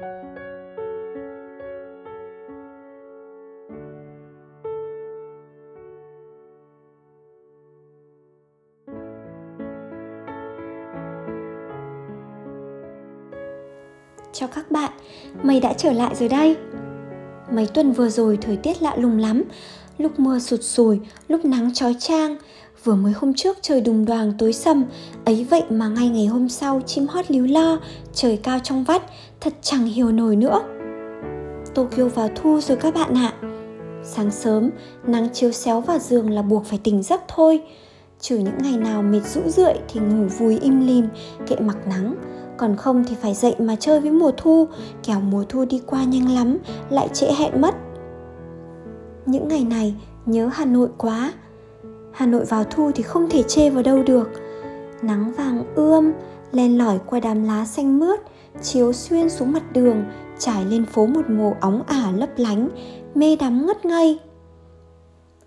Chào các bạn, mày đã trở lại rồi đây. Mấy tuần vừa rồi thời tiết lạ lùng lắm. Lúc mưa sụt sùi, lúc nắng trói trang Vừa mới hôm trước trời đùng đoàn tối sầm Ấy vậy mà ngay ngày hôm sau chim hót líu lo Trời cao trong vắt, Thật chẳng hiểu nổi nữa. Tokyo vào thu rồi các bạn ạ. Sáng sớm, nắng chiếu xéo vào giường là buộc phải tỉnh giấc thôi. Trừ những ngày nào mệt rũ rượi thì ngủ vui im lìm, kệ mặc nắng. Còn không thì phải dậy mà chơi với mùa thu kẻo mùa thu đi qua nhanh lắm lại trễ hẹn mất. Những ngày này nhớ hà nội quá. Hà nội vào thu thì không thể chê vào đâu được. Nắng vàng ươm len lỏi qua đám lá xanh mướt, chiếu xuyên xuống mặt đường, trải lên phố một màu óng ả lấp lánh, mê đắm ngất ngây.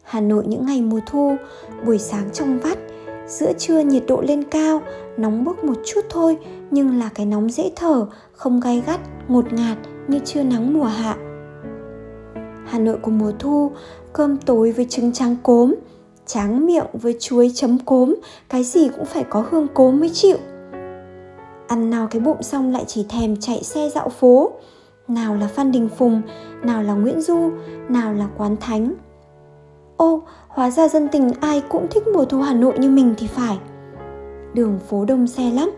Hà nội những ngày mùa thu, buổi sáng trong vắt, giữa trưa nhiệt độ lên cao, nóng bức một chút thôi, nhưng là cái nóng dễ thở, không gai gắt, ngột ngạt như trưa nắng mùa hạ. Hà nội của mùa thu, cơm tối với trứng trắng cốm, tráng miệng với chuối chấm cốm, cái gì cũng phải có hương cốm mới chịu ăn nào cái bụng xong lại chỉ thèm chạy xe dạo phố. Nào là phan đình phùng, nào là nguyễn du, nào là quán thánh. Ô, hóa ra dân tình ai cũng thích mùa thu hà nội như mình thì phải. Đường phố đông xe lắm,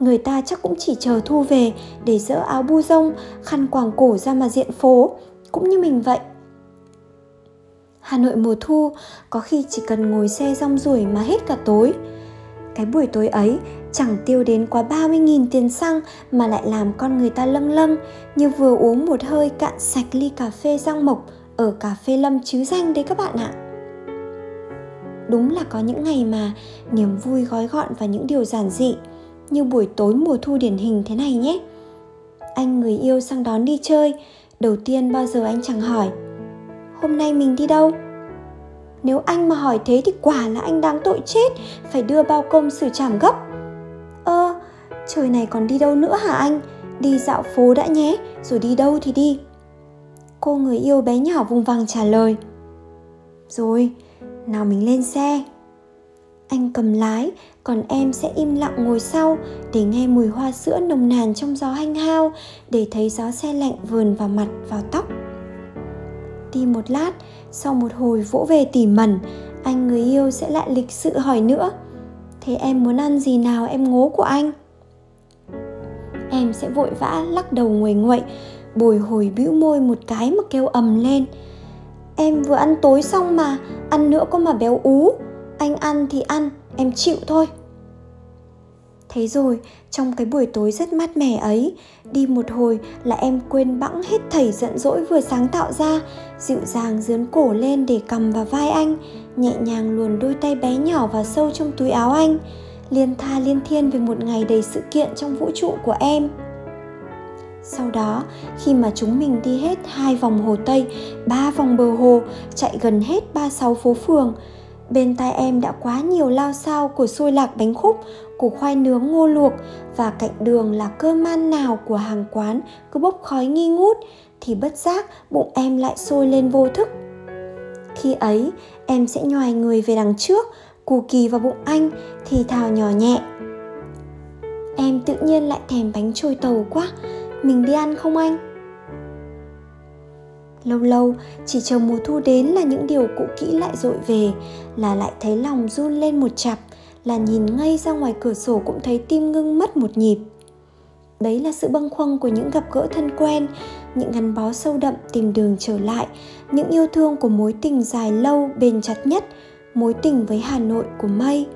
người ta chắc cũng chỉ chờ thu về để dỡ áo bu rông, khăn quàng cổ ra mà diện phố, cũng như mình vậy. Hà Nội mùa thu có khi chỉ cần ngồi xe rong ruổi mà hết cả tối. Cái buổi tối ấy chẳng tiêu đến quá 30.000 tiền xăng mà lại làm con người ta lâng lâng như vừa uống một hơi cạn sạch ly cà phê răng mộc ở cà phê lâm chứ danh đấy các bạn ạ. Đúng là có những ngày mà niềm vui gói gọn vào những điều giản dị như buổi tối mùa thu điển hình thế này nhé. Anh người yêu sang đón đi chơi, đầu tiên bao giờ anh chẳng hỏi Hôm nay mình đi đâu? Nếu anh mà hỏi thế thì quả là anh đáng tội chết Phải đưa bao công xử trảm gấp trời này còn đi đâu nữa hả anh? Đi dạo phố đã nhé, rồi đi đâu thì đi. Cô người yêu bé nhỏ vùng vằng trả lời. Rồi, nào mình lên xe. Anh cầm lái còn em sẽ im lặng ngồi sau để nghe mùi hoa sữa nồng nàn trong gió hanh hao để thấy gió xe lạnh vườn vào mặt vào tóc. Đi một lát sau một hồi vỗ về tỉ mẩn anh người yêu sẽ lại lịch sự hỏi nữa. Thế em muốn ăn gì nào em ngố của anh? Em sẽ vội vã lắc đầu nguầy nguậy, bồi hồi bĩu môi một cái mà kêu ầm lên. Em vừa ăn tối xong mà, ăn nữa có mà béo ú. Anh ăn thì ăn, em chịu thôi. Thế rồi, trong cái buổi tối rất mát mẻ ấy, đi một hồi là em quên bẵng hết thầy giận dỗi vừa sáng tạo ra, dịu dàng dướn cổ lên để cầm vào vai anh, nhẹ nhàng luồn đôi tay bé nhỏ vào sâu trong túi áo anh liên tha liên thiên về một ngày đầy sự kiện trong vũ trụ của em sau đó khi mà chúng mình đi hết hai vòng hồ tây ba vòng bờ hồ chạy gần hết ba sáu phố phường Bên tai em đã quá nhiều lao sao của xôi lạc bánh khúc, của khoai nướng ngô luộc và cạnh đường là cơm man nào của hàng quán cứ bốc khói nghi ngút thì bất giác bụng em lại sôi lên vô thức. Khi ấy, em sẽ nhòi người về đằng trước, cù kỳ vào bụng anh thì thào nhỏ nhẹ. Em tự nhiên lại thèm bánh trôi tàu quá, mình đi ăn không anh? lâu lâu chỉ chờ mùa thu đến là những điều cũ kỹ lại dội về là lại thấy lòng run lên một chặp là nhìn ngay ra ngoài cửa sổ cũng thấy tim ngưng mất một nhịp đấy là sự bâng khuâng của những gặp gỡ thân quen những gắn bó sâu đậm tìm đường trở lại những yêu thương của mối tình dài lâu bền chặt nhất mối tình với hà nội của mây.